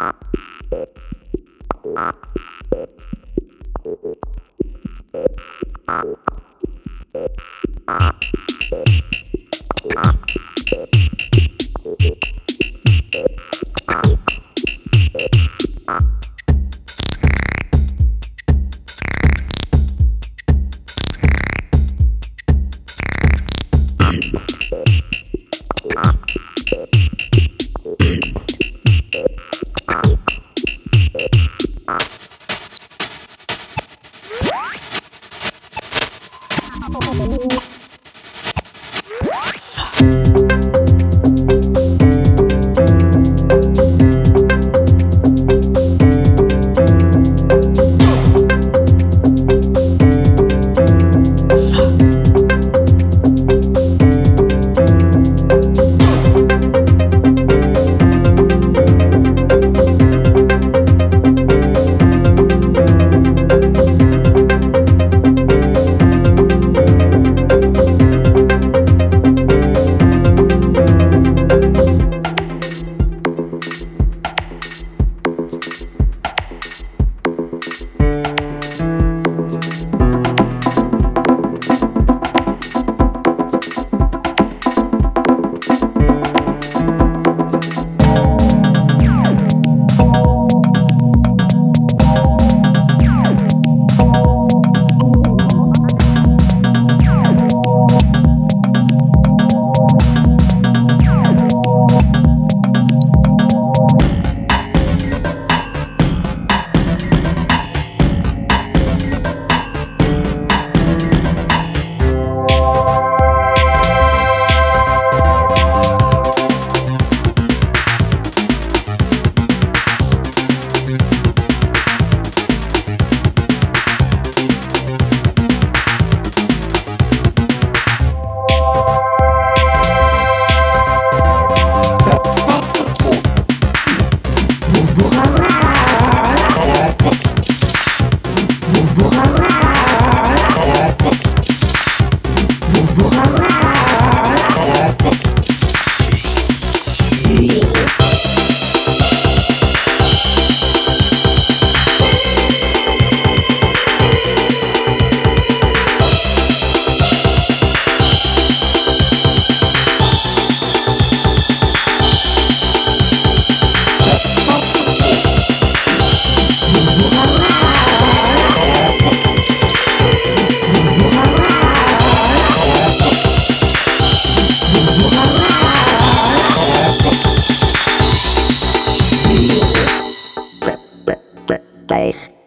Ow. What? life.